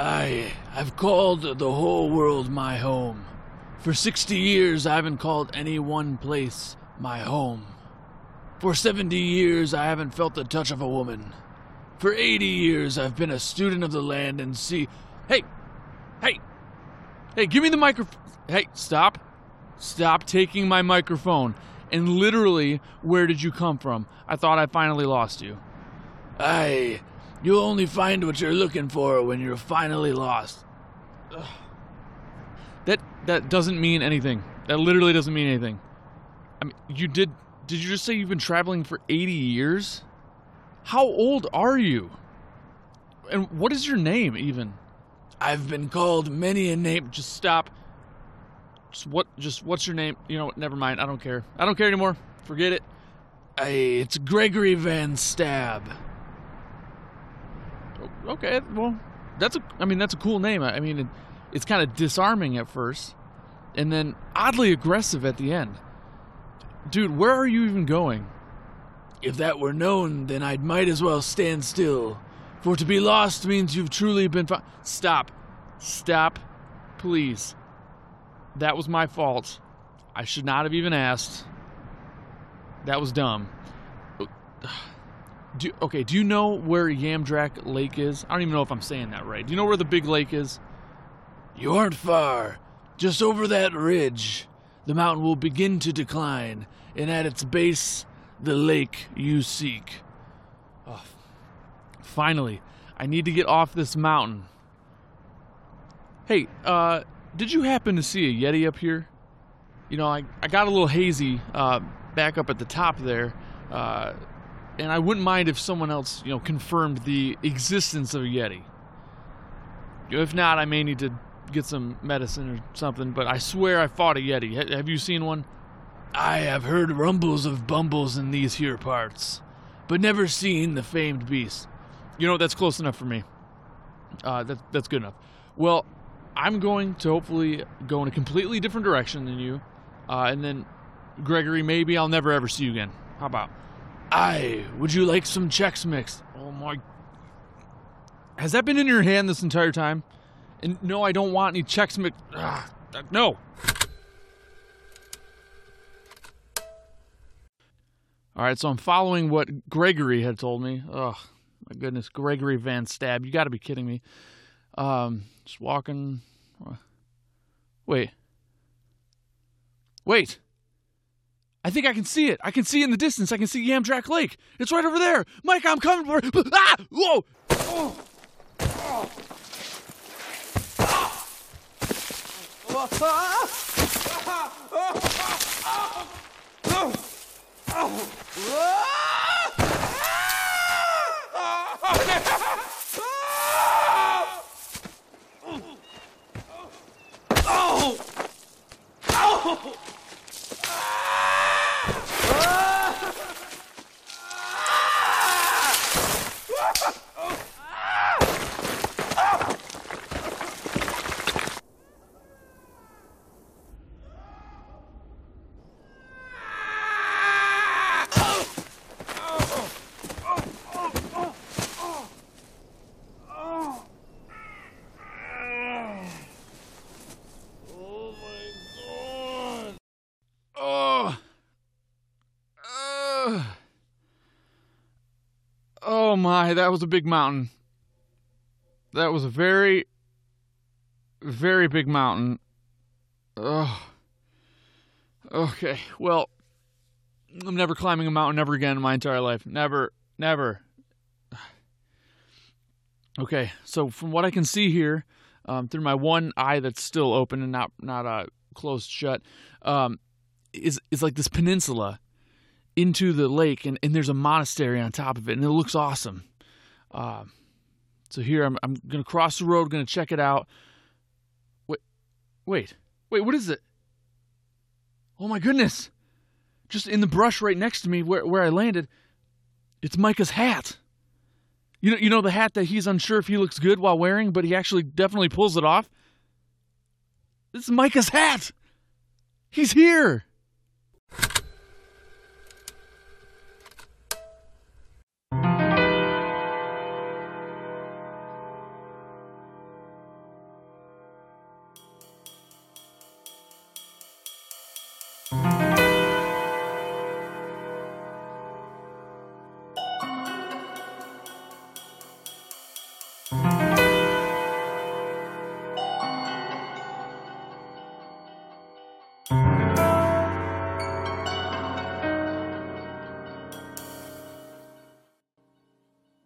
I have called the whole world my home. For 60 years, I haven't called any one place my home. For 70 years, I haven't felt the touch of a woman. For 80 years, I've been a student of the land and sea. Hey! Hey! Hey, give me the microphone. Hey, stop. Stop taking my microphone. And literally, where did you come from? I thought I finally lost you. Aye, you'll only find what you're looking for when you're finally lost. Ugh. That that doesn't mean anything. That literally doesn't mean anything. I mean, you did did you just say you've been traveling for 80 years? How old are you? And what is your name even? I've been called many a name. Just stop. Just what just what's your name? You know what? Never mind. I don't care. I don't care anymore. Forget it. Hey, it's Gregory Van Stab. Okay, well, that's a. I mean, that's a cool name. I mean, it, it's kind of disarming at first, and then oddly aggressive at the end. Dude, where are you even going? If that were known, then I might as well stand still. For to be lost means you've truly been. Fi- Stop. Stop. Please. That was my fault. I should not have even asked. That was dumb. Do, okay, do you know where Yamdrok Lake is? I don't even know if I'm saying that right. Do you know where the big lake is? You aren't far. Just over that ridge, the mountain will begin to decline, and at its base, the lake you seek. Oh, finally, I need to get off this mountain. Hey, uh, did you happen to see a Yeti up here? You know, I, I got a little hazy uh, back up at the top there, uh, and I wouldn't mind if someone else, you know, confirmed the existence of a Yeti. If not, I may need to get some medicine or something, but I swear I fought a Yeti. Have you seen one? I have heard rumbles of bumbles in these here parts, but never seen the famed beast. You know, that's close enough for me. Uh, that, that's good enough. Well, I'm going to hopefully go in a completely different direction than you. Uh, and then, Gregory, maybe I'll never ever see you again. How about? Aye, would you like some Chex Mix? Oh my. Has that been in your hand this entire time? And no, I don't want any Chex Mix. Ah, no. All right, so I'm following what Gregory had told me. Oh, my goodness. Gregory Van Stab. You got to be kidding me. Um, just walking. Wait. Wait. I think I can see it. I can see it in the distance. I can see Yamdrok Lake. It's right over there. Micah, I'm coming for it. Ah! Whoa! Oh! Oh! Oh. My, that was a big mountain. That was a very, very big mountain. Oh. Okay, well, I'm never climbing a mountain ever again in my entire life. Never, never. Okay, so from what I can see here, um, through my one eye that's still open and not not uh, closed shut, um, is is like this peninsula into the lake, and, and there's a monastery on top of it, and it looks awesome. Uh, so here I'm I'm gonna cross the road, gonna check it out. Wait, wait, wait, what is it? Oh my goodness! Just in the brush right next to me, where where I landed, it's Micah's hat. You know, you know the hat that he's unsure if he looks good while wearing, but he actually definitely pulls it off. This is Micah's hat. He's here.